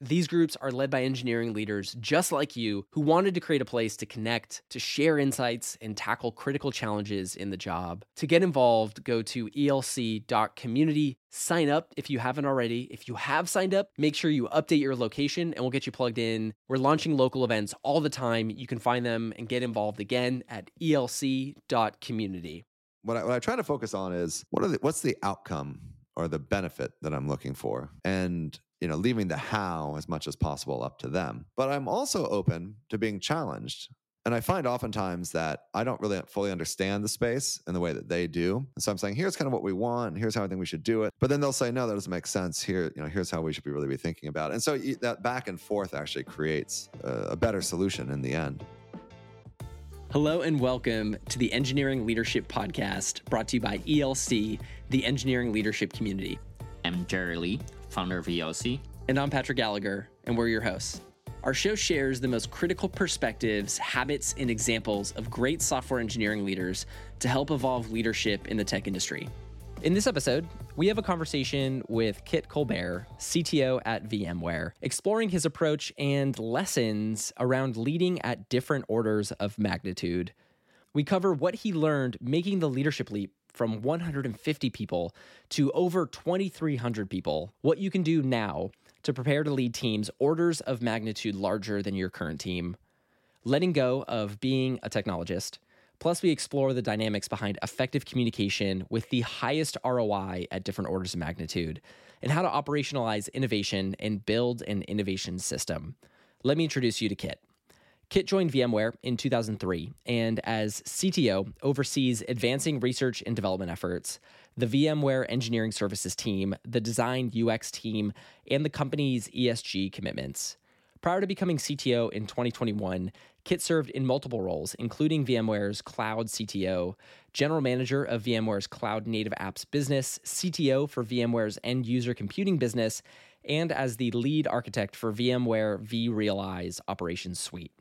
These groups are led by engineering leaders just like you who wanted to create a place to connect, to share insights, and tackle critical challenges in the job. To get involved, go to elc.community. Sign up if you haven't already. If you have signed up, make sure you update your location and we'll get you plugged in. We're launching local events all the time. You can find them and get involved again at elc.community. What I, what I try to focus on is what are the, what's the outcome or the benefit that I'm looking for? And you know, leaving the how as much as possible up to them. But I'm also open to being challenged. And I find oftentimes that I don't really fully understand the space in the way that they do. And so I'm saying, here's kind of what we want, and here's how I think we should do it. But then they'll say, no, that doesn't make sense. Here, you know, here's how we should be really be thinking about it. And so that back and forth actually creates a, a better solution in the end. Hello and welcome to the Engineering Leadership Podcast brought to you by ELC, the engineering leadership community. I'm Jerry Li, founder of ELC. And I'm Patrick Gallagher, and we're your hosts. Our show shares the most critical perspectives, habits, and examples of great software engineering leaders to help evolve leadership in the tech industry. In this episode, we have a conversation with Kit Colbert, CTO at VMware, exploring his approach and lessons around leading at different orders of magnitude. We cover what he learned making the leadership leap from 150 people to over 2,300 people, what you can do now to prepare to lead teams orders of magnitude larger than your current team, letting go of being a technologist. Plus, we explore the dynamics behind effective communication with the highest ROI at different orders of magnitude, and how to operationalize innovation and build an innovation system. Let me introduce you to Kit. Kit joined VMware in 2003 and, as CTO, oversees advancing research and development efforts, the VMware engineering services team, the design UX team, and the company's ESG commitments. Prior to becoming CTO in 2021, Kit served in multiple roles, including VMware's Cloud CTO, General Manager of VMware's Cloud Native Apps business, CTO for VMware's End User Computing business, and as the lead architect for VMware vRealize Operations Suite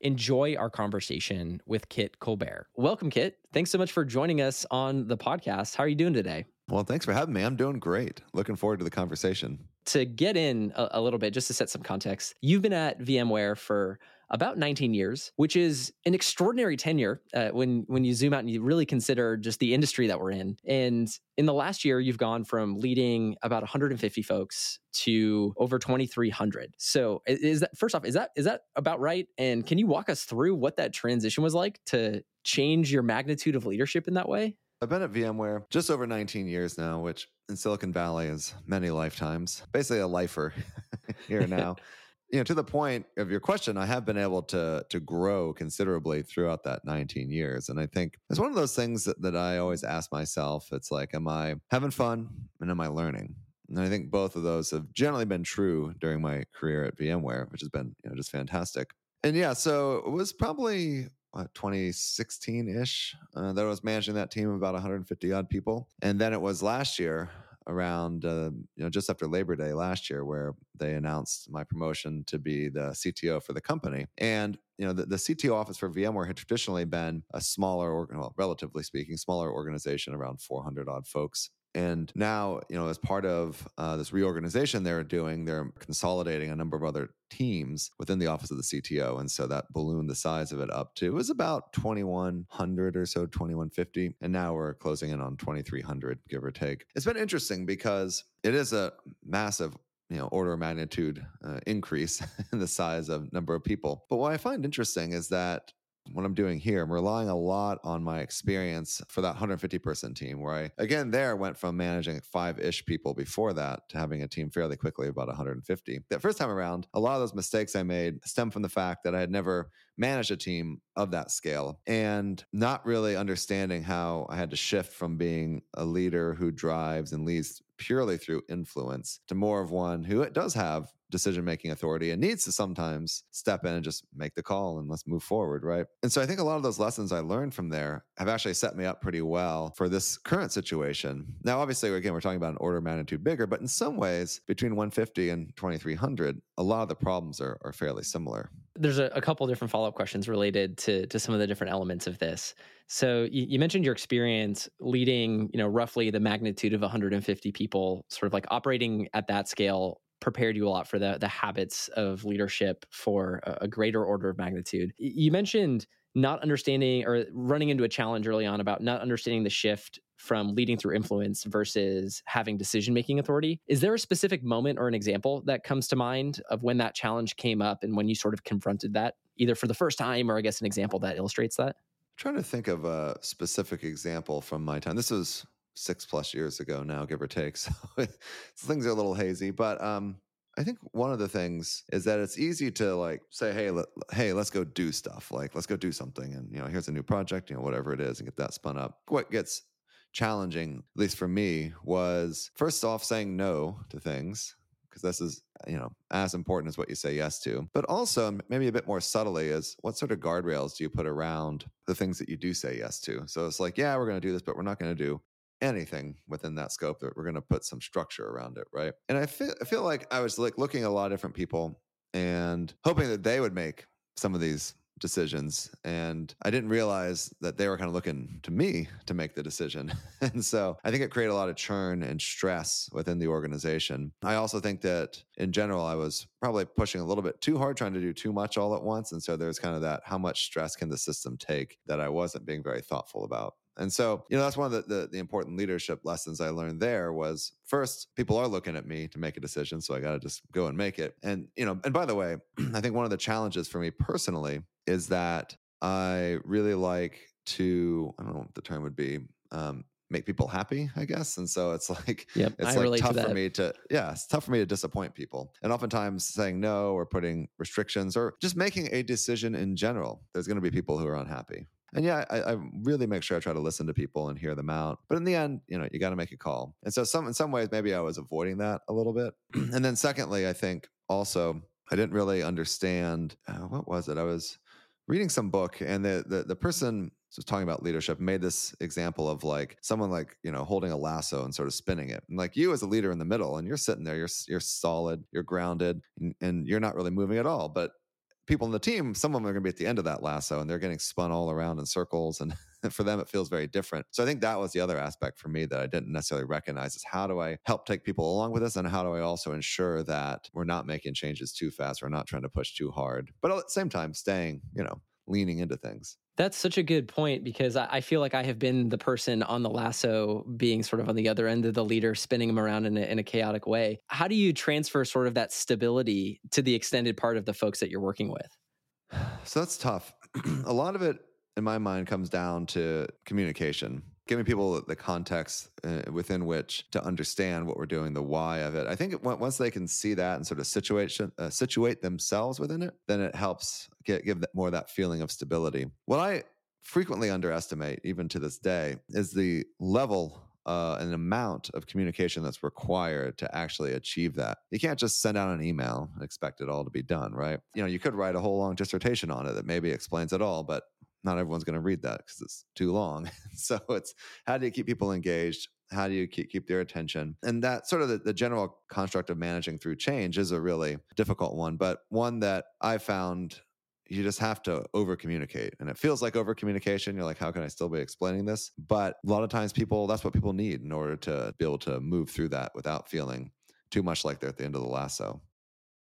enjoy our conversation with Kit Colbert. Welcome, Kit. Thanks so much for joining us on the podcast. How are you doing today? Well, thanks for having me. I'm doing great. Looking forward to the conversation. To get in a, a little bit, just to set some context, you've been at VMware for about 19 years, which is an extraordinary tenure uh, when when you zoom out and you really consider just the industry that we're in. And in the last year, you've gone from leading about 150 folks to over 2,300. So is that first off, is that is that about right? And can you walk us through what that transition was like to change your magnitude of leadership in that way? I've been at VMware just over 19 years now, which in Silicon Valley is many lifetimes. Basically, a lifer here now you know to the point of your question i have been able to to grow considerably throughout that 19 years. And i think it's one of those things that, that i always ask myself. It's like am i having fun and am i learning? And i think both of those have generally been true during my career at vmware which has been you know just fantastic. And yeah so it was probably 2016-ish uh, that I was managing that team of about 150 odd people. And then it was last year around uh, you know just after Labor Day last year, where they announced my promotion to be the CTO for the company. And you know the, the CTO office for VMware had traditionally been a smaller, well, relatively speaking, smaller organization around 400 odd folks. And now, you know, as part of uh, this reorganization they're doing, they're consolidating a number of other teams within the office of the CTO. And so that ballooned the size of it up to, it was about 2,100 or so, 2,150. And now we're closing in on 2,300, give or take. It's been interesting because it is a massive you know order of magnitude uh, increase in the size of number of people but what i find interesting is that what I'm doing here, I'm relying a lot on my experience for that 150 person team, where I, again, there went from managing five ish people before that to having a team fairly quickly, about 150. That first time around, a lot of those mistakes I made stem from the fact that I had never managed a team of that scale and not really understanding how I had to shift from being a leader who drives and leads purely through influence to more of one who does have decision making authority and needs to sometimes step in and just make the call and let's move forward, right? And so I think a lot of those lessons I learned from there have actually set me up pretty well for this current situation. Now, obviously, again, we're talking about an order of magnitude bigger, but in some ways, between 150 and 2300, a lot of the problems are, are fairly similar. There's a, a couple different follow up questions related to to some of the different elements of this. So you, you, mentioned your experience leading, you know, roughly the magnitude of 150 people, sort of like operating at that scale prepared you a lot for the the habits of leadership for a, a greater order of magnitude. You mentioned not understanding or running into a challenge early on about not understanding the shift from leading through influence versus having decision making authority. Is there a specific moment or an example that comes to mind of when that challenge came up and when you sort of confronted that, either for the first time or I guess an example that illustrates that? I'm trying to think of a specific example from my time. This was six plus years ago now, give or take. So things are a little hazy, but um, I think one of the things is that it's easy to like say, "Hey, let, hey, let's go do stuff. Like, let's go do something." And you know, here's a new project, you know, whatever it is, and get that spun up. What gets challenging, at least for me, was first off saying no to things because this is you know as important as what you say yes to but also maybe a bit more subtly is what sort of guardrails do you put around the things that you do say yes to so it's like yeah we're going to do this but we're not going to do anything within that scope that we're going to put some structure around it right? And i feel, I feel like i was like looking at a lot of different people and hoping that they would make some of these decisions and i didn't realize that they were kind of looking to me to make the decision. And so i think it created a lot of churn and stress within the organization. I also think that in general i was probably pushing a little bit too hard trying to do too much all at once and so there's kind of that how much stress can the system take that i wasn't being very thoughtful about and so, you know, that's one of the, the, the, important leadership lessons I learned there was first, people are looking at me to make a decision. So I got to just go and make it. And, you know, and by the way, I think one of the challenges for me personally is that I really like to, I don't know what the term would be, um, make people happy, I guess. And so it's like yep, it's I like tough to for me to yeah, it's tough for me to disappoint people. And oftentimes saying no or putting restrictions or just making a decision in general, there's going to be people who are unhappy. And yeah, I, I, really make sure I try to listen to people and hear them out. But in the end, you know, you got to make a call. And so some in some ways, maybe I was avoiding that a little bit. and then secondly, I think also I didn't really understand uh, what was it. I was reading some book, and the the, the person was talking about leadership made this example of like someone like you know holding a lasso and sort of spinning it and like you as a leader in the middle and you're sitting there you're you're solid you're grounded and, and you're not really moving at all but people in the team, some of them are going to be at the end of that lasso and they're getting spun all around in circles. And for them, it feels very different. So I think that was the other aspect for me that I didn't necessarily recognize is how do I help take people along with us? And how do I also ensure that we're not making changes too fast? We're not trying to push too hard, but at the same time, staying, you know, leaning into things. That's such a good point because I feel like I have been the person on the lasso being sort of on the other end of the leader, spinning them around in a, in a chaotic way. How do you transfer sort of that stability to the extended part of the folks that you're working with? So that's tough. a lot of it, in my mind, comes down to communication giving people the context uh, within which to understand what we're doing, the why of it. I think once they can see that and sort of situation uh, situate themselves within it, then it helps get give more that feeling of stability. What I frequently underestimate, even to this day, is the level uh, an amount of communication that's required to actually achieve that. You can't just send out an email and expect it all to be done, right? You know, you could write a whole long dissertation on it that maybe explains it all, but not everyone's going to read that because it's too long. so it's how do you keep people engaged? How do you keep, keep their attention? And that sort of the, the general construct of managing through change is a really difficult one, but one that I found you just have to over communicate. And it feels like over communication. You're like, how can I still be explaining this? But a lot of times people, that's what people need in order to be able to move through that without feeling too much like they're at the end of the lasso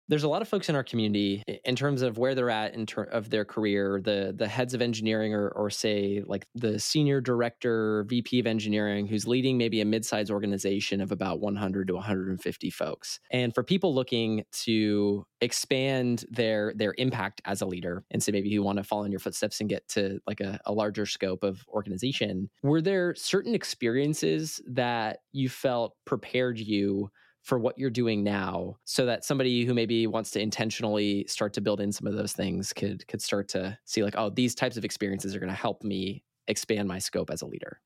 there's a lot of folks in our community in terms of where they're at in terms of their career the the heads of engineering or, or say like the senior director vp of engineering who's leading maybe a mid-sized organization of about 100 to 150 folks. And for people looking to expand their their impact as a leader and so maybe you want to follow in your footsteps and get to like a, a larger scope of organization were there certain experiences that you felt prepared you for what you're doing now so that somebody who maybe wants to intentionally start to build in some of those things could could start to see like oh these types of experiences are going to help me expand my scope as a leader.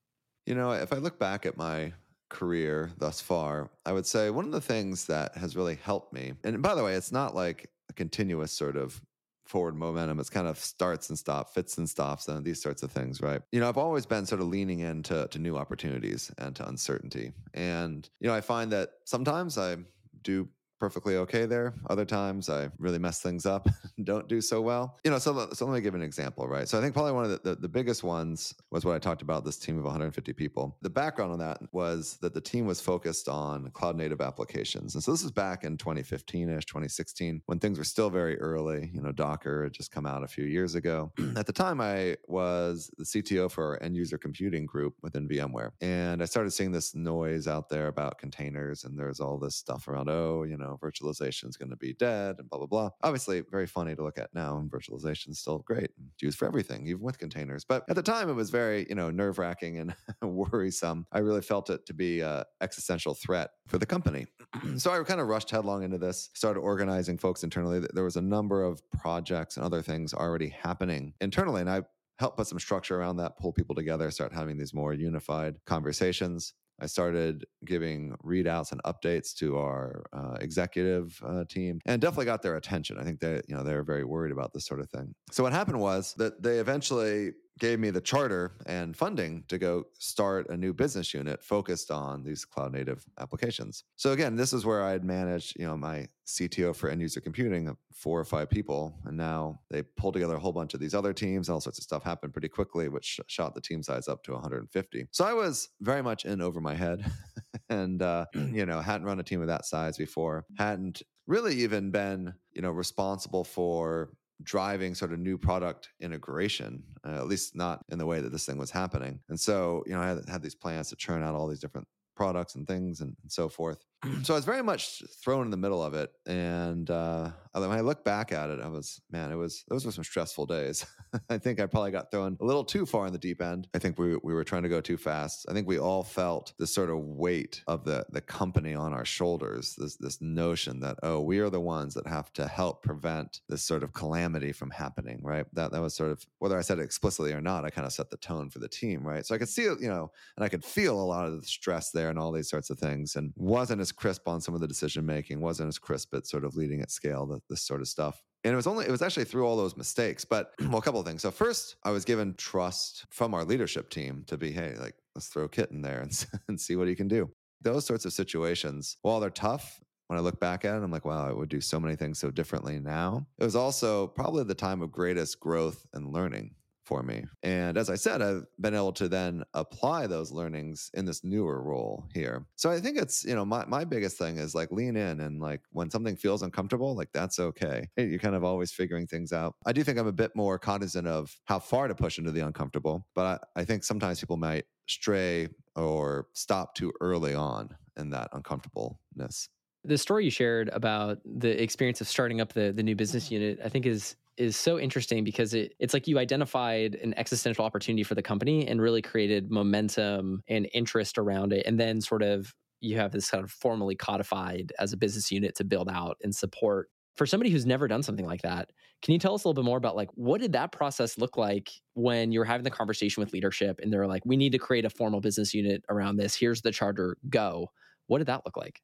You know if i look back at my career thus far i would say one of the things that has really helped me and by the way it's not like a continuous sort of forward momentum. It's kind of starts and stops, fits and stops, and these sorts of things, right? You know, I've always been sort of leaning into to new opportunities and to uncertainty. And, you know, I find that sometimes I do perfectly okay there. Other times I really mess things up, don't do so well. You know, so, so let me give an example, right? So I think probably one of the, the, the, biggest ones was what I talked about this team of 150 people. The background on that was that the team was focused on cloud native applications. And so this was back in 2015 ish, 2016, when things were still very early. You know, Docker had just come out a few years ago. At the time, I was the CTO for our end user computing group within VMware. And I started seeing this noise out there about containers, and there's all this stuff around, oh, you know, virtualization is going to be dead and blah, blah, blah. Obviously, very funny to look at now, and virtualization is still great. It's used for everything, even with containers. But at the time, it was very, you know, nerve wracking and worrisome. I really felt it to be an existential threat for the company. so I kind of rushed headlong into this, started organizing folks internally. There was a number of projects and other things already happening internally. And I help put some structure around that, pull people together, start having these more unified conversations. I started giving readouts and updates to our uh, executive uh, team, and definitely got their attention. I think they, you know, they were very worried about this sort of thing. So what happened was that they eventually gave me the charter and funding to go start a new business unit focused on these cloud native applications. So again, this is where I had managed, you know, my CTO for end user computing, four or five people, and now they pulled together a whole bunch of these other teams. All sorts of stuff happened pretty quickly, which shot the team size up to 150. So I was very much in over my head, and uh, you know, hadn't run a team of that size before, hadn't really even been you know responsible for driving sort of new product integration, uh, at least not in the way that this thing was happening. And so, you know, I had, had these plans to churn out all these different products and things and, and so forth. so I was very much thrown in the middle of it. And uh, when I look back at it, I was, man, it was, those were some stressful days. I think I probably got thrown a little too far in the deep end. I think we, we were trying to go too fast. I think we all felt this sort of weight of the, the company on our shoulders, this, this notion that, oh, we are the ones that have to help prevent this sort of calamity from happening, right? That, that was sort of, whether I said it explicitly or not, I kind of set the tone for the team, right? So I could see, you know, and I could feel a lot of the stress there and all these sorts of things and wasn't as crisp on some of the decision making, wasn't as crisp at sort of leading at scale, this sort of stuff. And it was only, it was actually through all those mistakes. But well, a couple of things. So, first, I was given trust from our leadership team to be, hey, like, let's throw Kit in there and, and see what he can do. Those sorts of situations, while they're tough, when I look back at it, I'm like, wow, I would do so many things so differently now. It was also probably the time of greatest growth and learning for me. And as I said, I've been able to then apply those learnings in this newer role here. So I think it's, you know, my, my biggest thing is like lean in and like when something feels uncomfortable, like that's okay. You're kind of always figuring things out. I do think I'm a bit more cognizant of how far to push into the uncomfortable, but I, I think sometimes people might stray or stop too early on in that uncomfortableness the story you shared about the experience of starting up the the new business mm-hmm. unit i think is is so interesting because it, it's like you identified an existential opportunity for the company and really created momentum and interest around it. And then sort of you have this kind of formally codified as a business unit to build out and support. For somebody who's never done something like that, can you tell us a little bit more about like what did that process look like when you were having the conversation with leadership and they're like, we need to create a formal business unit around this. Here's the charter, go. What did that look like?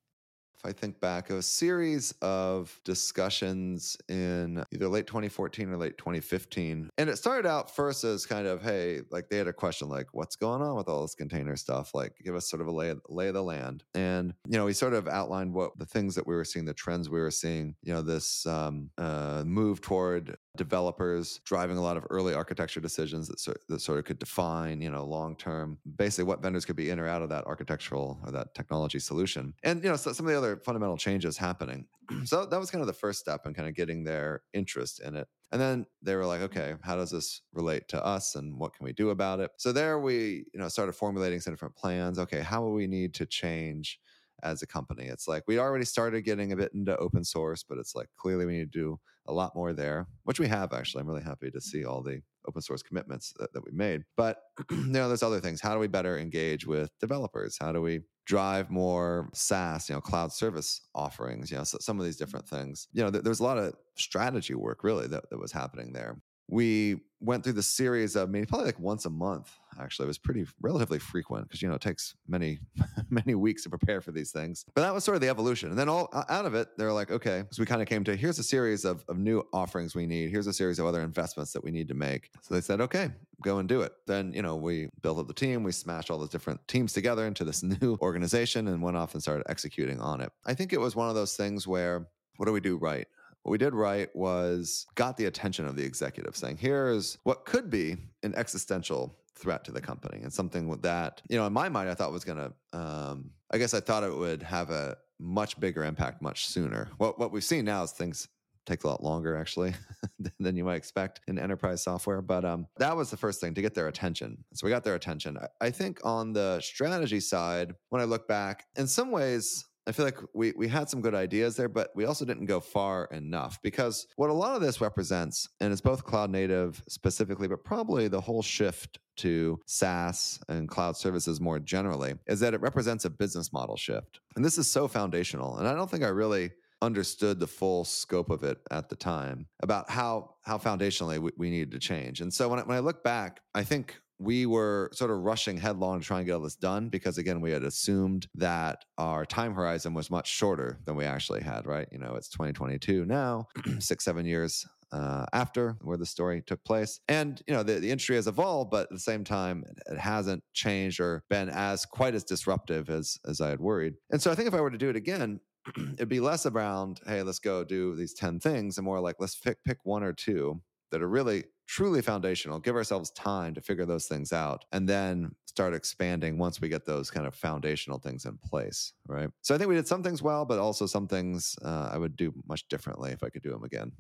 I think back, a series of discussions in either late 2014 or late 2015. And it started out first as kind of, hey, like they had a question like, what's going on with all this container stuff? Like, give us sort of a lay, lay of the land. And, you know, we sort of outlined what the things that we were seeing, the trends we were seeing, you know, this um, uh, move toward developers driving a lot of early architecture decisions that sort, that sort of could define, you know, long term, basically what vendors could be in or out of that architectural or that technology solution. And, you know, so some of the other fundamental changes happening. so that was kind of the first step in kind of getting their interest in it. And then they were like, okay, how does this relate to us and what can we do about it? So there we, you know, started formulating some different plans. Okay, how will we need to change as a company? It's like we already started getting a bit into open source, but it's like clearly we need to do a lot more there, which we have actually. I'm really happy to see all the open source commitments that, that we made. But you know, there's other things. How do we better engage with developers? How do we drive more SaaS, you know, cloud service offerings, you know, so some of these different things. You know, th- there was a lot of strategy work really that, that was happening there. We went through the series of maybe probably like once a month actually. It was pretty relatively frequent because you know it takes many many weeks to prepare for these things. But that was sort of the evolution. And then all out of it they're like okay. So we kind of came to here's a series of, of new offerings we need. Here's a series of other investments that we need to make. So they said okay go and do it. Then you know we built up the team. We smashed all those different teams together into this new organization and went off and started executing on it. I think it was one of those things where what do we do right what we did right was got the attention of the executive saying here's what could be an existential threat to the company and something with that you know in my mind i thought was going to um, i guess i thought it would have a much bigger impact much sooner. What, what we've seen now is things take a lot longer actually than you might expect in enterprise software but um, that was the first thing to get their attention. So we got their attention. I, I think on the strategy side when i look back in some ways I feel like we, we had some good ideas there, but we also didn't go far enough because what a lot of this represents, and it's both cloud native specifically, but probably the whole shift to SaaS and cloud services more generally, is that it represents a business model shift. And this is so foundational. And I don't think I really understood the full scope of it at the time about how how foundationally we, we needed to change. And so when I, when I look back, I think we were sort of rushing headlong to try and get all this done because again we had assumed that our time horizon was much shorter than we actually had right? You know it's 2022 now six seven years uh, after where the story took place. And you know the, the industry has evolved but at the same time it hasn't changed or been as quite as disruptive as as i had worried. And so i think if i were to do it again it'd be less around hey let's go do these 10 things and more like let's pick pick one or two that are really truly foundational, give ourselves time to figure those things out, and then start expanding once we get those kind of foundational things in place. Right. So I think we did some things well, but also some things uh, I would do much differently if I could do them again.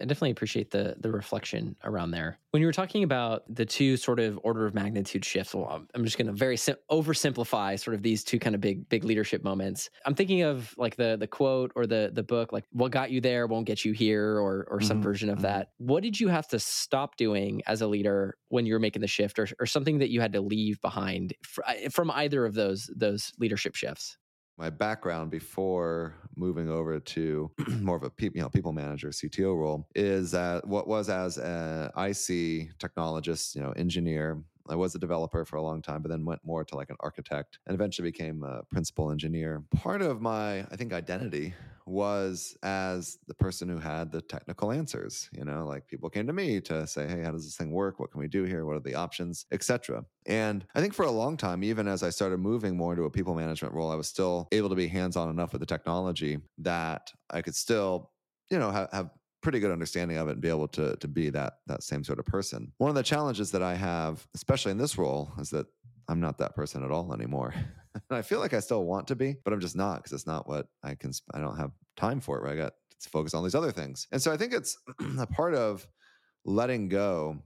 I definitely appreciate the the reflection around there. When you were talking about the two sort of order of magnitude shifts, well, I'm just going to very sim- oversimplify sort of these two kind of big big leadership moments. I'm thinking of like the the quote or the the book, like "What got you there won't get you here," or or some mm-hmm. version of mm-hmm. that. What did you have to stop doing as a leader when you were making the shift, or or something that you had to leave behind from either of those those leadership shifts? My background before moving over to more of a people, you know, people manager CTO role is that what was as an IC technologist, you know, engineer. I was a developer for a long time, but then went more to like an architect and eventually became a principal engineer. Part of my, I think, identity was as the person who had the technical answers. You know, like people came to me to say, "Hey, how does this thing work? What can we do here? What are the options, etc." And I think for a long time, even as I started moving more into a people management role, I was still able to be hands-on enough with the technology that I could still, you know, have, have pretty good understanding of it and be able to to be that that same sort of person. One of the challenges that I have, especially in this role, is that I'm not that person at all anymore. And I feel like I still want to be, but I'm just not because it's not what I can. I don't have time for it. Right? I got to focus on these other things, and so I think it's a part of letting go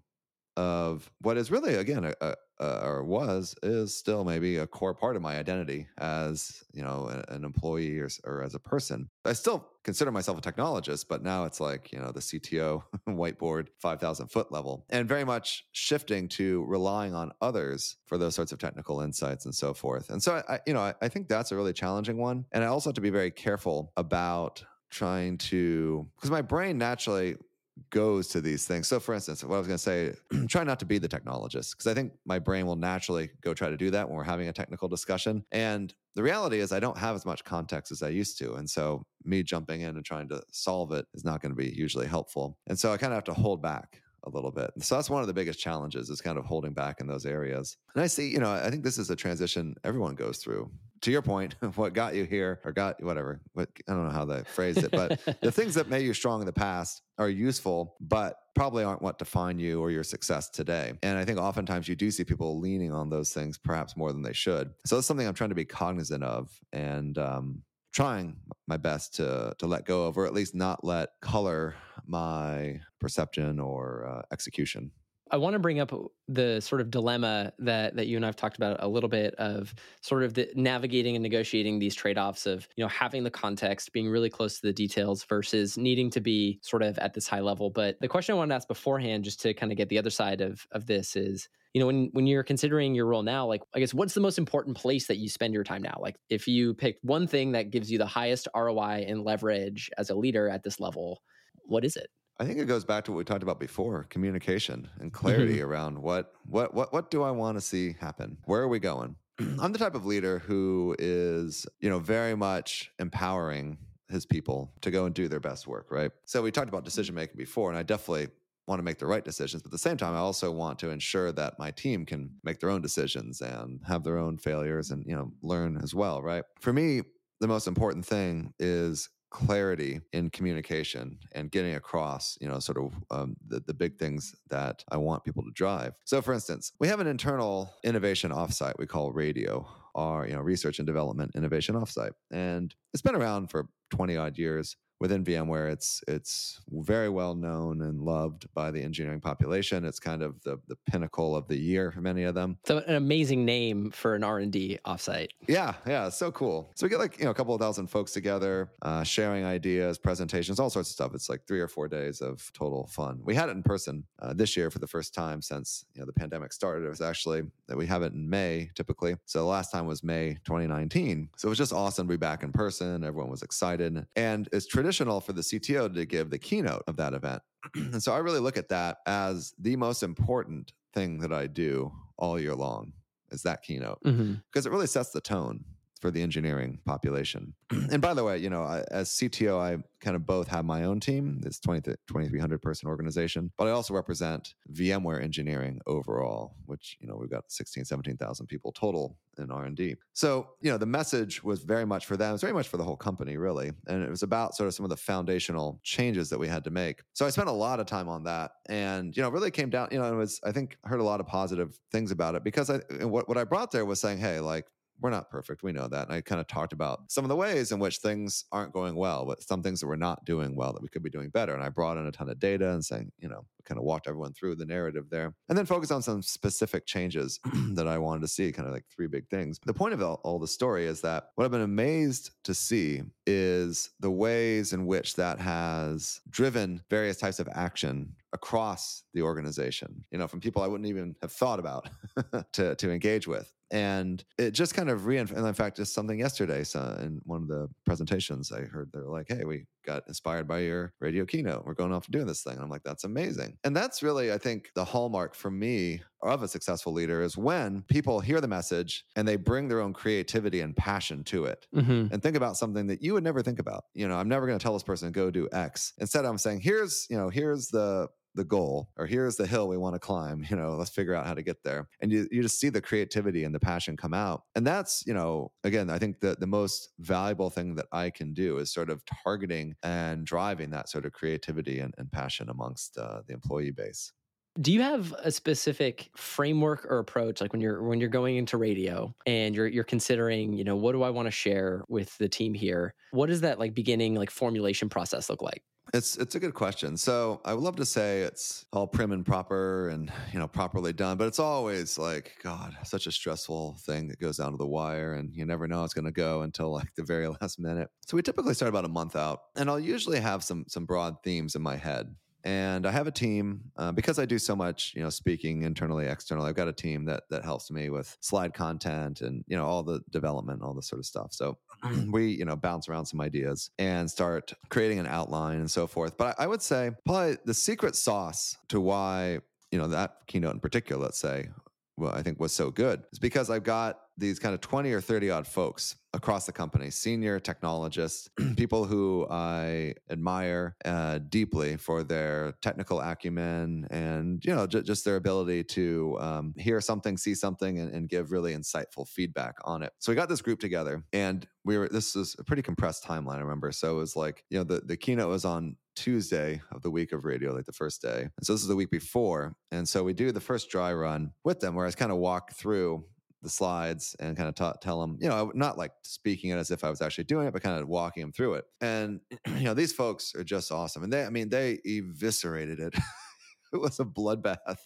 of what is really again a, a, uh, or was is still maybe a core part of my identity as you know an employee or, or as a person. I still consider myself a technologist but now it's like you know the cto whiteboard 5000 foot level and very much shifting to relying on others for those sorts of technical insights and so forth. And so i you know I, I think that's a really challenging one and i also have to be very careful about trying to because my brain naturally goes to these things. So, for instance, what I was going to say, try not to be the technologist because I think my brain will naturally go try to do that when we're having a technical discussion. And the reality is, I don't have as much context as I used to. And so, me jumping in and trying to solve it is not going to be usually helpful. And so, I kind of have to hold back a little bit. So that's one of the biggest challenges is kind of holding back in those areas. And I see, you know, I think this is a transition everyone goes through to your point, what got you here or got whatever, what, I don't know how they phrase it, but the things that made you strong in the past are useful, but probably aren't what define you or your success today. And I think oftentimes you do see people leaning on those things perhaps more than they should. So that's something I'm trying to be cognizant of and um, trying my best to to let go of, or at least not let color my perception or uh, execution. I want to bring up uh, the sort of dilemma that that you and I've talked about a little bit of sort of the navigating and negotiating these trade-offs of, you know, having the context, being really close to the details versus needing to be sort of at this high level. But the question I wanted to ask beforehand, just to kind of get the other side of of this is, you know, when when you're considering your role now, like I guess what's the most important place that you spend your time now? Like if you picked one thing that gives you the highest ROI and leverage as a leader at this level, what is it? I think it goes back to what we talked about before: communication and mm-hmm. clarity around what what what what do I want to see happen? Where are we going? I'm the type of leader who is, you know, very much empowering his people to go and do their best work, right? So we talked about decision making before, and I definitely want to make the right decisions. But at the same time, I also want to ensure that my team can make their own decisions and have their own failures and, you know, learn as well, right? For me, the most important thing is clarity in communication and getting across, you know, sort of um, the, the big things that I want people to drive. So, for instance, we have an internal innovation offsite we call Radio, our you know research and development innovation offsite, and it's been around for 20 odd years within VMware, it's it's very well known and loved by the engineering population. It's kind of the the pinnacle of the year for many of them. So an amazing name for an R and D offsite. Yeah, yeah, so cool. So we get like you know a couple of thousand folks together, uh, sharing ideas, presentations, all sorts of stuff. It's like three or four days of total fun. We had it in person uh, this year for the first time since you know the pandemic started. It was actually that we have it in May typically. So the last time was May 2019. So it was just awesome to be back in person. Everyone was excited, and it's traditional traditional for the CTO to give the keynote of that event. and so I really look at that as the most important thing that I do all year long is that keynote because mm-hmm. it really sets the tone for the engineering population. and by the way, you know, I, as CTO, I kind of both have my own team, this 20, 2,300 person organization, but I also represent VMware engineering overall, which, you know, we've got 16, 17,000 people total in R&D. So, you know, the message was very much for them. It's very much for the whole company, really. And it was about sort of some of the foundational changes that we had to make. So I spent a lot of time on that and, you know, really came down, you know, it was, I think, heard a lot of positive things about it because I, what, what I brought there was saying, hey, like, we're not perfect. We know that. And I kind of talked about some of the ways in which things aren't going well, but some things that we're not doing well that we could be doing better. And I brought in a ton of data and saying, you know, kind of walked everyone through the narrative there. And then focus on some specific changes that I wanted to see, kind of like three big things. The point of all, all the story is that what I've been amazed to see is the ways in which that has driven various types of action across the organization, you know, from people I wouldn't even have thought about to, to engage with and it just kind of reinforced. In fact, just something yesterday, so in one of the presentations, I heard they're like, "Hey, we got inspired by your radio keynote. We're going off and doing this thing." And I'm like, "That's amazing." And that's really, I think, the hallmark for me of a successful leader is when people hear the message and they bring their own creativity and passion to it, mm-hmm. and think about something that you would never think about. You know, I'm never going to tell this person go do X. Instead, I'm saying, "Here's, you know, here's the the goal or here's the hill we want to climb you know let's figure out how to get there. And you, you just see the creativity and the passion come out. And that's you know again i think the, the most valuable thing that i can do is sort of targeting and driving that sort of creativity and, and passion amongst uh, the employee base. Do you have a specific framework or approach like when you're when you're going into radio and you're you're considering you know what do i want to share with the team here? What does that like beginning like formulation process look like it's it's a good question. So I would love to say it's all prim and proper and you know properly done, but it's always like God, such a stressful thing that goes down to the wire, and you never know it's going to go until like the very last minute. So we typically start about a month out, and I'll usually have some some broad themes in my head and I have a team uh, because I do so much, you know, speaking internally, externally. I've got a team that that helps me with slide content and you know all the development, all this sort of stuff. So we, you know, bounce around some ideas and start creating an outline and so forth. But I, I would say probably the secret sauce to why you know that keynote in particular, let's say, well, I think was so good is because I've got these kind of 20 or 30 odd folks across the company, senior technologists, people who I admire uh, deeply for their technical acumen and, you know, j- just their ability to um, hear something, see something, and, and, give really insightful feedback on it. So we got this group together and we were, this is a pretty compressed timeline, I remember. So it was like, you know, the, the keynote was on Tuesday of the week of radio, like the first day. And so this is the week before. And so we do the first dry run with them where I kind of walk through the slides and kind of tell them, you know, not like speaking it as if I was actually doing it, but kind of walking them through it. And, you know, these folks are just awesome. And they, I mean, they eviscerated it. it was a bloodbath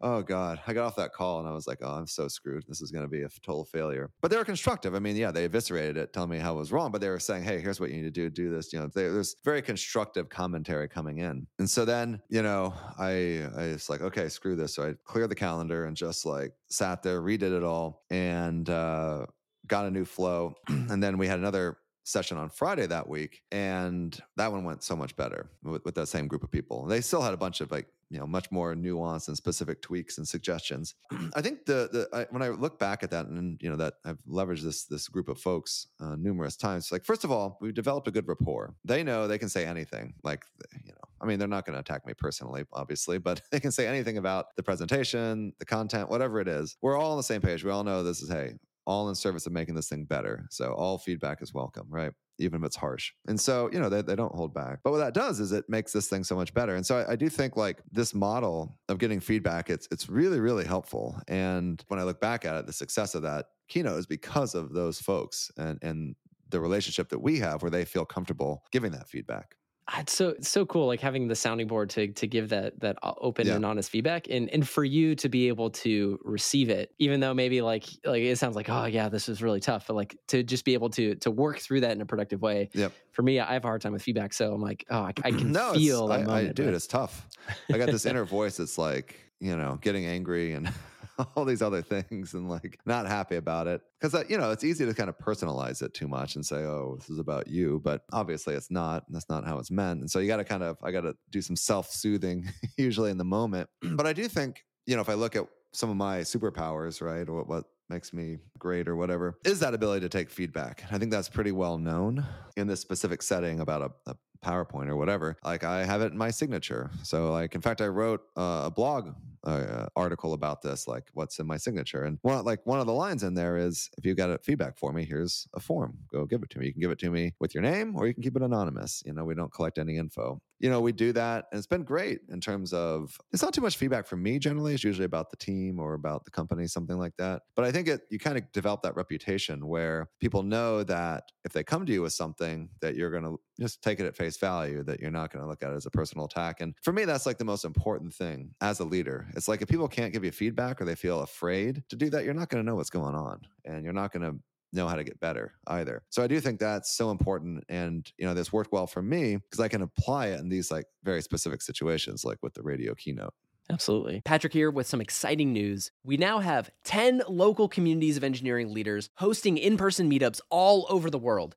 oh god. I got off that call and i was like oh i'm so screwed. This is going to be a total failure. But they were constructive. I mean yeah they eviscerated it telling me how it was wrong but they were saying hey here's what you need to do. Do this you know there's very constructive commentary coming in. And so then you know i i was like okay screw this. So i cleared the calendar and just like sat there redid it all and uh got a new flow. And then we had another session on Friday that week, and that one went so much better with, with that same group of people. They still had a bunch of like you know much more nuanced and specific tweaks and suggestions. I think the the I, when I look back at that and you know that I've leveraged this this group of folks uh, numerous times. Like first of all, we've developed a good rapport. They know they can say anything. Like you know, I mean, they're not going to attack me personally, obviously, but they can say anything about the presentation, the content, whatever it is. We're all on the same page. We all know this is hey, all in service of making this thing better. So all feedback is welcome, right? Even if it's harsh. And so, you know, they, they don't hold back. But what that does is it makes this thing so much better. And so I, I do think like this model of getting feedback, it's it's really, really helpful. And when I look back at it, the success of that keynote is because of those folks and and the relationship that we have where they feel comfortable giving that feedback. Ah, it's so it's so cool like having the sounding board to to give that that uh, open yeah. and honest feedback and and for you to be able to receive it even though maybe like like it sounds like oh yeah this is really tough but like to just be able to to work through that in a productive way yep. for me i have a hard time with feedback so i'm like oh i, I can no, feel I, moment, I, dude it's tough i got this inner voice that's like you know getting angry and all these other things and like not happy about it because uh, you know it's easy to kind of personalize it too much and say oh this is about you but obviously it's not And that's not how it's meant and so you got to kind of i got to do some self-soothing usually in the moment but i do think you know if i look at some of my superpowers right or what makes me great or whatever is that ability to take feedback i think that's pretty well known in this specific setting about a, a PowerPoint or whatever, like I have it in my signature. So, like, in fact, I wrote uh, a blog uh, article about this, like what's in my signature. And one, like one of the lines in there is, if you've got a feedback for me, here's a form. Go give it to me. You can give it to me with your name, or you can keep it anonymous. You know, we don't collect any info. You know, we do that, and it's been great in terms of it's not too much feedback from me. Generally, it's usually about the team or about the company, something like that. But I think it you kind of develop that reputation where people know that if they come to you with something, that you're going to just take it at face value. That you're not going to look at it as a personal attack. And for me, that's like the most important thing as a leader it's like if people can't give you feedback or they feel afraid to do that, you're not going to know what's going on and you're not going to know how to get better either. So I do think that's so important and you know this worked well for me because I can apply it in these like very specific situations like with the radio keynote. Absolutely. Patrick here with some exciting news. We now have 10 local communities of engineering leaders hosting in person meetups all over the world.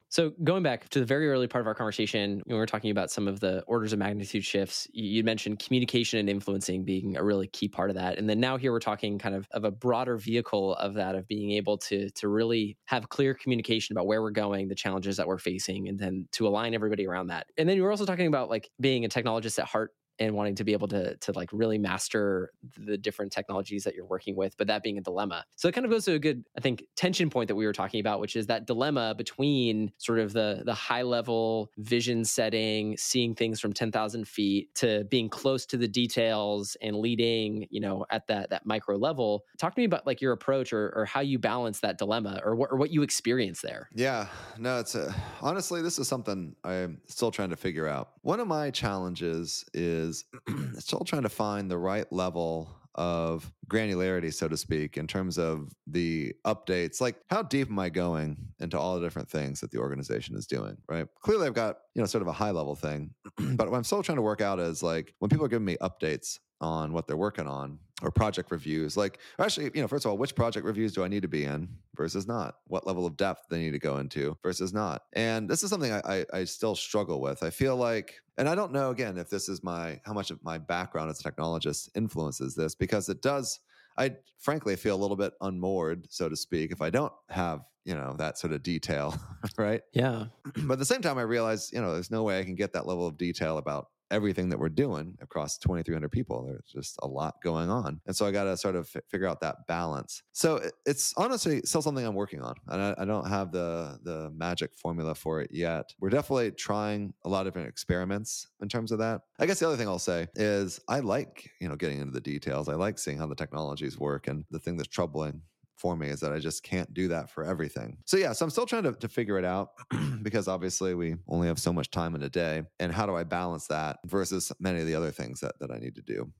So going back to the very early part of our conversation, when we were talking about some of the orders of magnitude shifts, you mentioned communication and influencing being a really key part of that. And then now here we're talking kind of of a broader vehicle of that, of being able to to really have clear communication about where we're going, the challenges that we're facing, and then to align everybody around that. And then you were also talking about like being a technologist at heart and wanting to be able to to like really master the different technologies that you're working with but that being a dilemma. So it kind of goes to a good i think tension point that we were talking about which is that dilemma between sort of the the high level vision setting seeing things from 10,000 feet to being close to the details and leading you know at that that micro level. Talk to me about like your approach or, or how you balance that dilemma or what, or what you experience there. Yeah. No it's a, honestly this is something i'm still trying to figure out. One of my challenges is is still trying to find the right level of granularity, so to speak, in terms of the updates. Like, how deep am I going into all the different things that the organization is doing? Right. Clearly, I've got you know sort of a high level thing, but what I'm still trying to work out is like when people are giving me updates on what they're working on or project reviews. Like, actually, you know, first of all, which project reviews do I need to be in versus not? What level of depth they need to go into versus not? And this is something I, I, I still struggle with. I feel like, and I don't know again if this is my how much of my background as a technologist influences this because it does. I frankly feel a little bit unmoored, so to speak, if I don't have you know that sort of detail, right? Yeah. But at the same time, I realize you know there's no way I can get that level of detail about everything that we're doing across 2300 people there's just a lot going on. And so i got to sort of f- figure out that balance. So it's honestly still something i'm working on and I, I, don't have the the magic formula for it yet. We're definitely trying a lot of different experiments in terms of that. I guess the other thing i'll say is i like you know getting into the details. I like seeing how the technologies work and the thing that's troubling for me is that I just can't do that for everything. So yeah, so I'm still trying to, to figure it out because obviously we only have so much time in a day. And how do I balance that versus many of the other things that, that I need to do?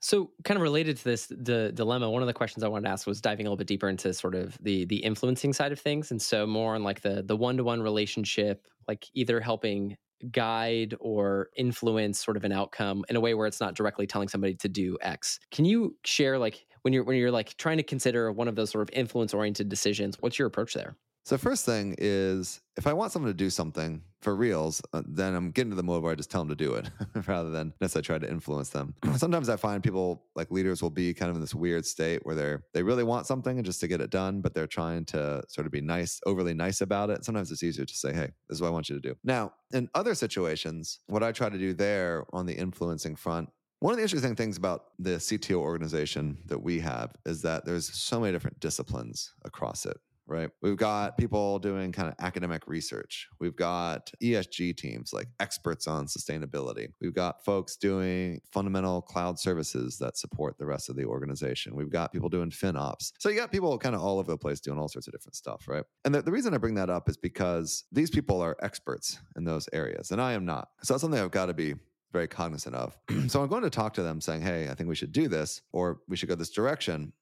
So, kind of related to this the dilemma, one of the questions I wanted to ask was diving a little bit deeper into sort of the the influencing side of things, and so more on like the the one to one relationship, like either helping guide or influence sort of an outcome in a way where it's not directly telling somebody to do X. Can you share like when you're when you're like trying to consider one of those sort of influence oriented decisions, what's your approach there? So first thing is if I want someone to do something for reals, uh, then I'm getting to the mode where I just tell them to do it rather than necessarily try to influence them. Sometimes I find people like leaders will be kind of in this weird state where they're they really want something and just to get it done, but they're trying to sort of be nice, overly nice about it. Sometimes it's easier to say, "Hey, this is what I want you to do." Now, in other situations, what I try to do there on the influencing front one of the interesting things about the CTO organization that we have is that there's so many different disciplines across it right? We've got people doing kind of academic research. We've got ESG teams, like experts on sustainability. We've got folks doing fundamental cloud services that support the rest of the organization. We've got people doing FinOps. So you got people kind of all over the place doing all sorts of different stuff, right? And the, the reason I bring that up is because these people are experts in those areas, and I am not. So that's something I've got to be very cognizant of. so I'm going to talk to them saying, hey, I think we should do this or we should go this direction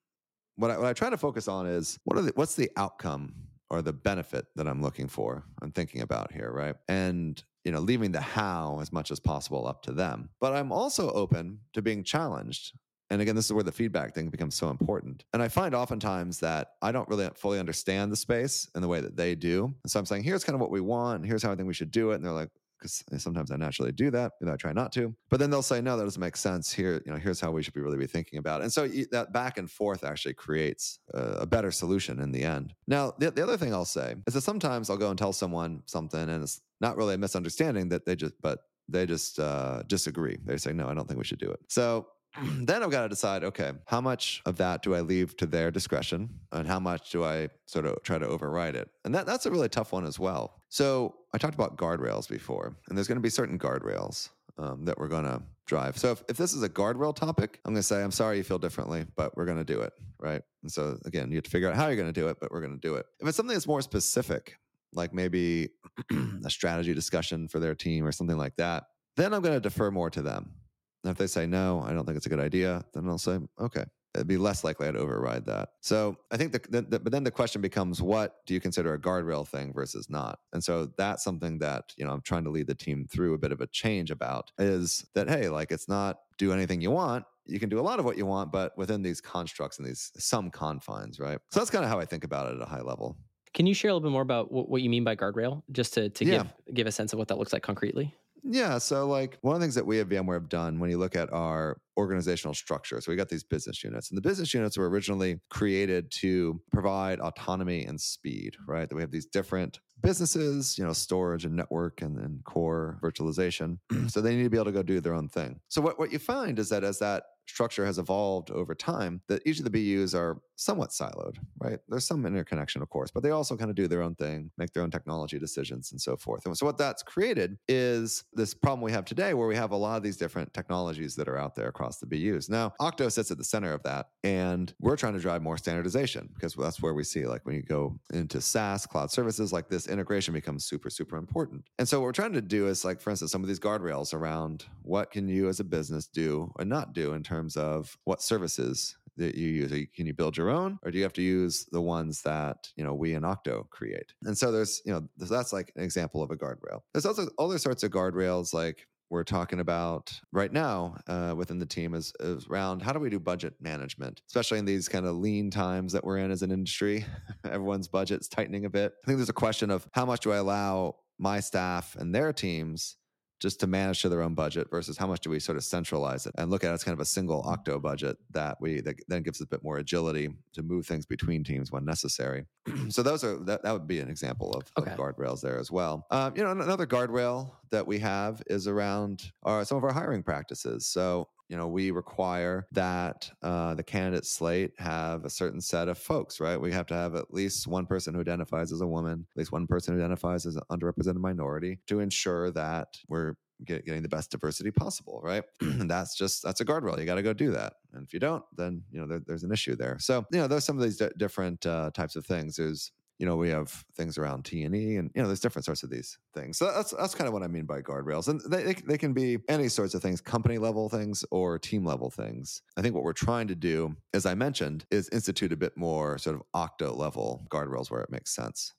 what I, what I try to focus on is what are the, what's the outcome or the benefit that I'm looking for, I'm thinking about here, right? And you know, leaving the how as much as possible up to them. But I'm also open to being challenged. And again, this is where the feedback thing becomes so important. And I find oftentimes that I don't really fully understand the space in the way that they do. And so I'm saying, here's kind of what we want, and here's how I think we should do it. And they're like, because sometimes I naturally do that, and I try not to. But then they'll say, "No, that doesn't make sense." Here, you know, here's how we should be really be thinking about it. And so that back and forth actually creates a, a better solution in the end. Now, the, the other thing I'll say is that sometimes I'll go and tell someone something, and it's not really a misunderstanding that they just, but they just uh, disagree. They say, "No, I don't think we should do it." So then I've got to decide okay, how much of that do I leave to their discretion and how much do I sort of try to override it? And that, that's a really tough one as well. So I talked about guardrails before, and there's going to be certain guardrails um, that we're going to drive. So if, if this is a guardrail topic, I'm going to say, I'm sorry you feel differently, but we're going to do it. Right. And so again, you have to figure out how you're going to do it, but we're going to do it. If it's something that's more specific, like maybe a strategy discussion for their team or something like that, then I'm going to defer more to them and if they say no, I don't think it's a good idea, then I'll say, okay. It'd be less likely I'd override that. So I think the, the, the, but then the question becomes, what do you consider a guardrail thing versus not? And so that's something that you know I'm trying to lead the team through a bit of a change about is that hey, like it's not do anything you want, you can do a lot of what you want, but within these constructs and these some confines, right? So that's kind of how I think about it at a high level. Can you share a little bit more about what, you mean by guardrail, just to, to yeah. give give a sense of what that looks like concretely? Yeah. So, like, one of the things that we at VMware have done when you look at our organizational structure, so we got these business units, and the business units were originally created to provide autonomy and speed, mm-hmm. right? That we have these different businesses, you know, storage and network and, and core virtualization. so they need to be able to go do their own thing. So, what, what you find is that as that structure has evolved over time that each of the BUs are somewhat siloed, right? There's some interconnection, of course, but they also kind of do their own thing, make their own technology decisions and so forth. And so what that's created is this problem we have today where we have a lot of these different technologies that are out there across the BUs. Now, Octo sits at the center of that, and we're trying to drive more standardization because that's where we see like when you go into SaaS, cloud services, like this integration becomes super, super important. And so what we're trying to do is like, for instance, some of these guardrails around what can you as a business do and not do in terms terms of what services that you use. Can you build your own, or do you have to use the ones that you know we in Octo create? And so there's you know that's like an example of a guardrail. There's also other sorts of guardrails like we're talking about right now uh, within the team is, is around how do we do budget management, especially in these kind of lean times that we're in as an industry. Everyone's budget's tightening a bit. I think there's a question of how much do I allow my staff and their teams just to manage to their own budget versus how much do we sort of centralize it? And look at it as kind of a single octo budget that we that then gives us a bit more agility to move things between teams when necessary. So those are that, that would be an example of, okay. of guardrails there as well. Um, you know another guardrail that we have is around our, some of our hiring practices. So you know, we require that uh, the candidate slate have a certain set of folks, right? We have to have at least one person who identifies as a woman, at least one person who identifies as an underrepresented minority to ensure that we're get, getting the best diversity possible, right? and that's just that's a guardrail. You got to go do that. And if you don't, then you know there, there's an issue there. So you know there's some of these d- different uh, types of things. There's you know we have things around T and E, and you know there's different sorts of these things. So that's that's kind of what I mean by guardrails, and they they can be any sorts of things, company level things or team level things. I think what we're trying to do, as I mentioned, is institute a bit more sort of octo level guardrails where it makes sense.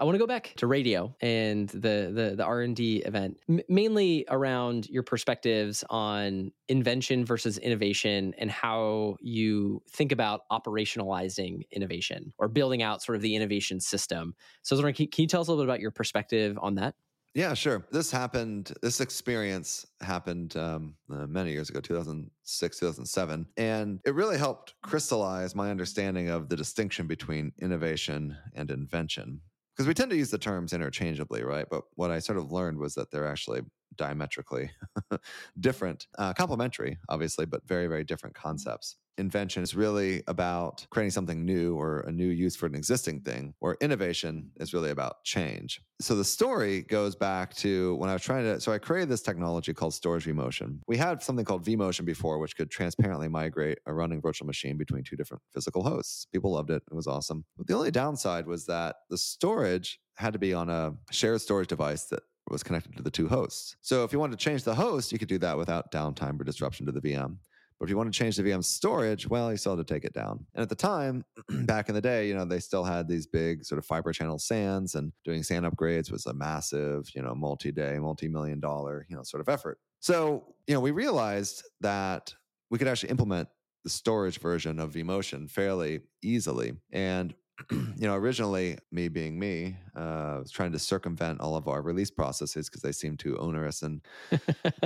I want to go back to radio and the the the R and D event, M- mainly around your perspectives on invention versus innovation and how you think about operationalizing innovation or building out sort of the innovation system. So, was can, can you tell us a little bit about your perspective on that? Yeah, sure. This happened, this experience happened um, uh, many years ago, 2006, 2007. And it really helped crystallize my understanding of the distinction between innovation and invention because we tend to use the terms interchangeably, right? But what I sort of learned was that they're actually diametrically different, uh, complementary, obviously, but very, very different concepts invention is really about creating something new or a new use for an existing thing, or innovation is really about change. So the story goes back to when I was trying to. So I created this technology called storage vMotion. We had something called vMotion before, which could transparently migrate a running virtual machine between two different physical hosts. People loved it, it was awesome. But the only downside was that the storage had to be on a shared storage device that was connected to the two hosts. So if you wanted to change the host, you could do that without downtime or disruption to the VM. But if you want to change the VM storage, well, you still had to take it down. And at the time, back in the day, you know, they still had these big sort of fiber channel SANs, and doing SAN upgrades was a massive, you know, multi-day, multi-million dollar, you know, sort of effort. So, you know, we realized that we could actually implement the storage version of vMotion fairly easily. And you know, originally me being me, uh, was trying to circumvent all of our release processes because they seem too onerous and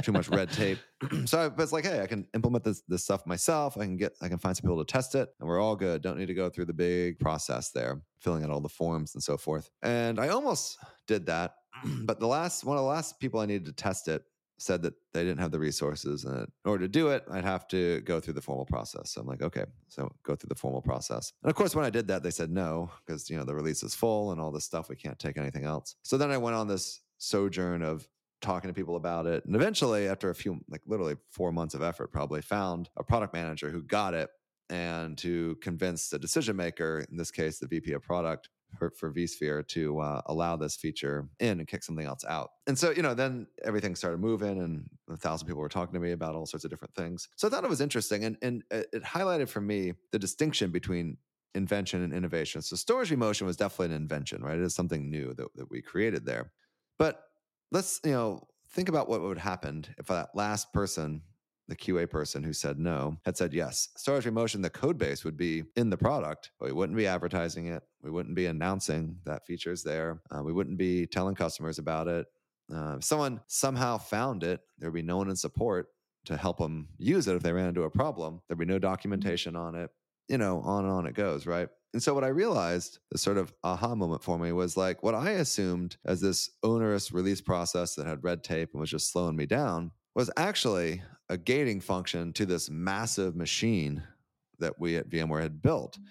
too much red tape. so I was like, hey, I can implement this this stuff myself. I can get, I can find some people to test it, and we're all good. Don't need to go through the big process there, filling out all the forms and so forth. And I almost did that, but the last one of the last people I needed to test it said that they didn't have the resources and in order to do it i'd have to go through the formal process. So i'm like okay so go through the formal process. And of course when i did that they said no because you know the release is full and all this stuff we can't take anything else. So then i went on this sojourn of talking to people about it and eventually after a few like literally four months of effort probably found a product manager who got it and to convince the decision maker in this case the vp of product for, for vSphere to uh, allow this feature in and kick something else out. And so, you know, then everything started moving and a thousand people were talking to me about all sorts of different things. So I thought it was interesting. And, and it highlighted for me the distinction between invention and innovation. So storage vMotion was definitely an invention, right? It is something new that, that we created there. But let's, you know, think about what would have happened if that last person the QA person who said no had said yes. Storage vMotion, the code base would be in the product, but we wouldn't be advertising it. We wouldn't be announcing that feature's there. Uh, we wouldn't be telling customers about it. Uh, if someone somehow found it, there would be no one in support to help them use it if they ran into a problem. There'd be no documentation on it. You know, on and on it goes, right? And so what I realized, the sort of aha moment for me was like what I assumed as this onerous release process that had red tape and was just slowing me down was actually a gating function to this massive machine that we at VMware had built mm-hmm.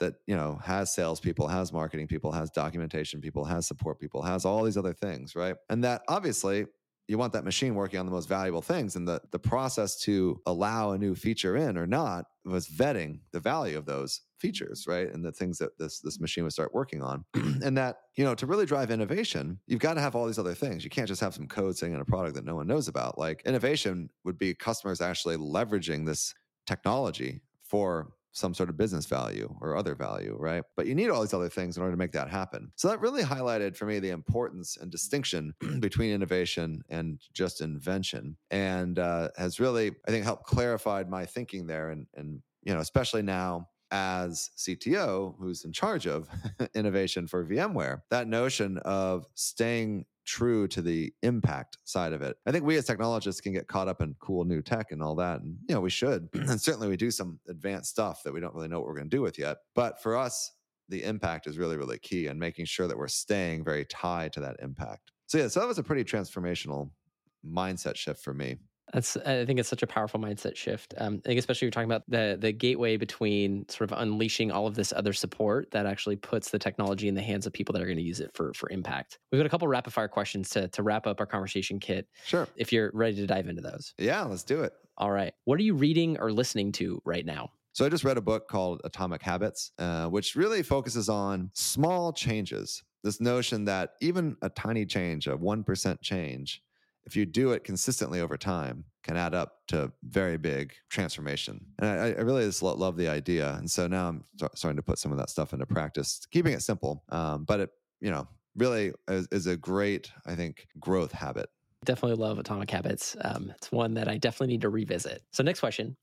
that you know has salespeople, has marketing people, has documentation people, has support people, has all these other things, right? And that obviously you want that machine working on the most valuable things and the, the process to allow a new feature in or not was vetting the value of those features right and the things that this this machine would start working on. And that you know to really drive innovation you've got to have all these other things. You can't just have some code sitting in a product that no one knows about. Like innovation would be customers actually leveraging this technology for some sort of business value or other value, right? But you need all these other things in order to make that happen. So that really highlighted for me the importance and distinction between innovation and just invention, and uh, has really, I think, helped clarified my thinking there. And and you know, especially now as CTO, who's in charge of innovation for VMware, that notion of staying true to the impact side of it. I think we as technologists can get caught up in cool new tech and all that. And, you know, we should. and certainly we do some advanced stuff that we don't really know what we're going to do with yet. But for us, the impact is really, really key and making sure that we're staying very tied to that impact. So, yeah, so that was a pretty transformational mindset shift for me. That's I think it's such a powerful mindset shift. Um, I think especially you're talking about the the gateway between sort of unleashing all of this other support that actually puts the technology in the hands of people that are going to use it for for impact. We've got a couple rapid fire questions to to wrap up our conversation, Kit. Sure. If you're ready to dive into those. Yeah, let's do it. All right. What are you reading or listening to right now? So I just read a book called Atomic Habits, uh, which really focuses on small changes. This notion that even a tiny change, a 1% change, if you do it consistently over time, can add up to very big transformation. And I, I really just love the idea. And so now I'm starting to put some of that stuff into practice, keeping it simple. Um, but it, you know, really is, is, a great, I think, growth habit. Definitely love Atomic Habits. Um, it's one that I definitely need to revisit. So, next question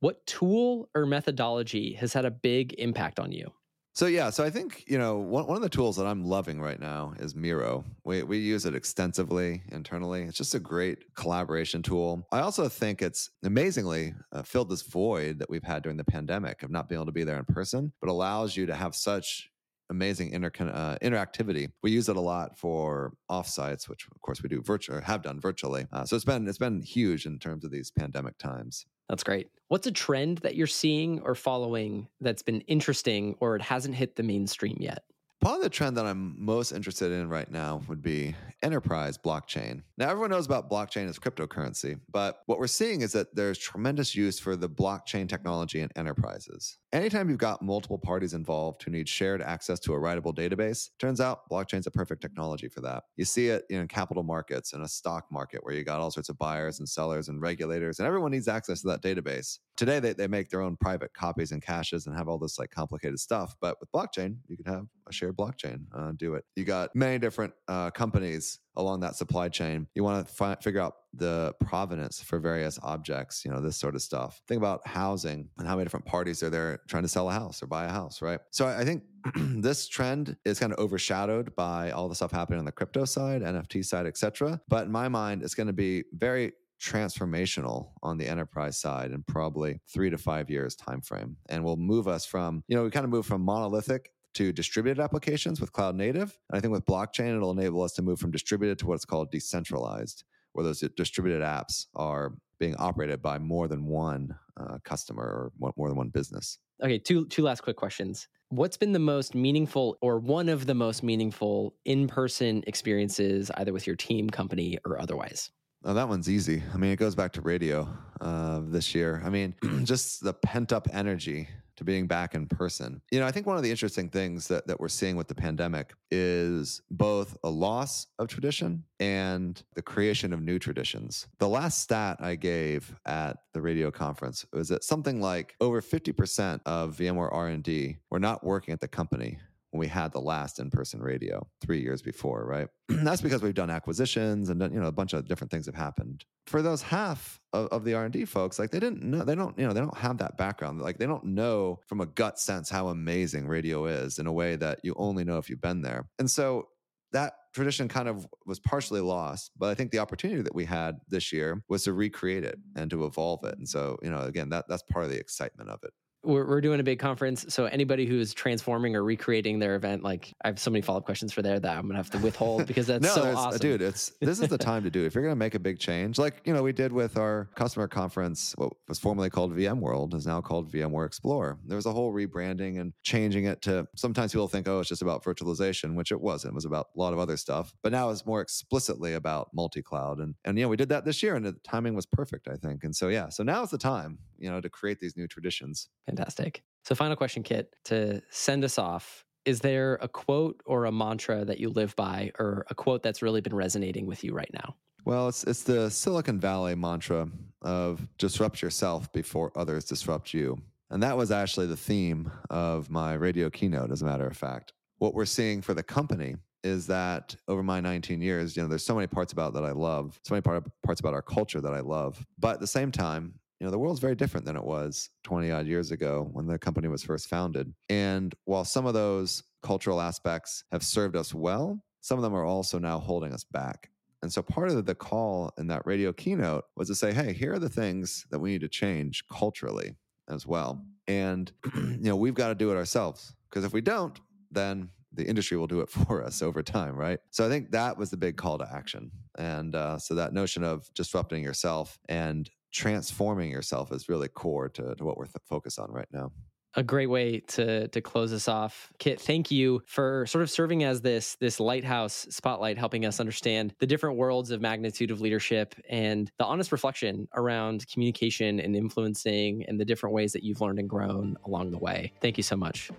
What tool or methodology has had a big impact on you? So yeah, so I think you know one, one of the tools that I'm loving right now is Miro. We we use it extensively internally. It's just a great collaboration tool. I also think it's amazingly uh, filled this void that we've had during the pandemic of not being able to be there in person, but allows you to have such amazing inter- uh, interactivity. We use it a lot for offsites, which of course we do virtual have done virtually. Uh, so it's been it's been huge in terms of these pandemic times. That's great. What's a trend that you're seeing or following that's been interesting or it hasn't hit the mainstream yet? Probably the trend that I'm most interested in right now would be enterprise blockchain. Now, everyone knows about blockchain as cryptocurrency, but what we're seeing is that there's tremendous use for the blockchain technology in enterprises. Anytime you've got multiple parties involved who need shared access to a writable database, turns out blockchain's a perfect technology for that. You see it in capital markets and a stock market where you got all sorts of buyers and sellers and regulators, and everyone needs access to that database. Today, they, they make their own private copies and caches and have all this like complicated stuff. But with blockchain, you can have a shared blockchain uh, do it. You got many different uh, companies along that supply chain. You want to fi- figure out the provenance for various objects, you know, this sort of stuff. Think about housing and how many different parties are there trying to sell a house or buy a house, right? So I think this trend is kind of overshadowed by all the stuff happening on the crypto side, NFT side, etc. But in my mind, it's going to be very transformational on the enterprise side in probably three to five years time frame and will move us from you know we kind of move from monolithic to distributed applications with cloud native. And I think with blockchain, it'll enable us to move from distributed to what's called decentralized, where those distributed apps are being operated by more than one uh, customer or more than one business. Okay, two two last quick questions. What's been the most meaningful or one of the most meaningful in-person experiences either with your team, company or otherwise? Oh, that one's easy. I mean, it goes back to radio uh, this year. I mean, just the pent up energy to being back in person. You know, I think one of the interesting things that, that we're seeing with the pandemic is both a loss of tradition and the creation of new traditions. The last stat I gave at the radio conference was that something like over 50% of VMware R&D were not working at the company when we had the last in-person radio three years before, right? That's because we've done acquisitions and you know a bunch of different things have happened. For those half of, of the R&D folks, like they didn't know, they don't, you know, they don't have that background. Like they don't know from a gut sense how amazing radio is in a way that you only know if you've been there. And so that tradition kind of was partially lost but i think the opportunity that we had this year was to recreate it and to evolve it and so you know again that that's part of the excitement of it we're, we're doing a big conference. So anybody who's transforming or recreating their event, like I have so many follow up questions for there that I'm gonna have to withhold because that's no, so awesome, dude. It's this is the time to do. It. If you're gonna make a big change, like you know we did with our customer conference, what was formerly called VMworld is now called VMware Explore. There was a whole rebranding and changing it to. Sometimes people think, oh, it's just about virtualization, which it wasn't. It was about a lot of other stuff. But now it's more explicitly about multi cloud, and and yeah, we did that this year, and the timing was perfect, I think. And so yeah, so now is the time, you know, to create these new traditions. Fantastic. So, final question, Kit, to send us off. Is there a quote or a mantra that you live by, or a quote that's really been resonating with you right now? Well, it's it's the Silicon Valley mantra of disrupt yourself before others disrupt you. And that was actually the theme of my radio keynote, as a matter of fact. What we're seeing for the company is that over my 19 years, you know, there's so many parts about that I love, so many part, parts about our culture that I love. But at the same time, you know the world's very different than it was 20 odd years ago when the company was first founded and while some of those cultural aspects have served us well some of them are also now holding us back and so part of the call in that radio keynote was to say hey here are the things that we need to change culturally as well and you know we've got to do it ourselves because if we don't then the industry will do it for us over time, right? So I think that was the big call to action. And uh, so that notion of disrupting yourself and transforming yourself is really core to, to what we're th- focused on right now a great way to to close us off. Kit, thank you for sort of serving as this this lighthouse spotlight, helping us understand the different worlds of magnitude of leadership and the honest reflection around communication and influencing and the different ways that you've learned and grown along the way. Thank you so much.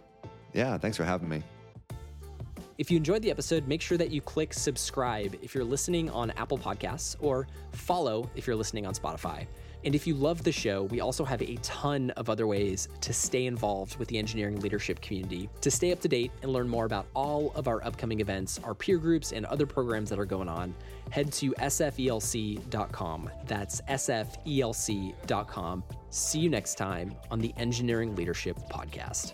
Yeah, thanks for having me. If you enjoyed the episode, make sure that you click subscribe if you're listening on Apple Podcasts or follow if you're listening on Spotify. And if you love the show, we also have a ton of other ways to stay involved with the engineering leadership community. To stay up to date and learn more about all of our upcoming events, our peer groups, and other programs that are going on, head to sfelc.com. That's sfelc.com. See you next time on the Engineering Leadership Podcast.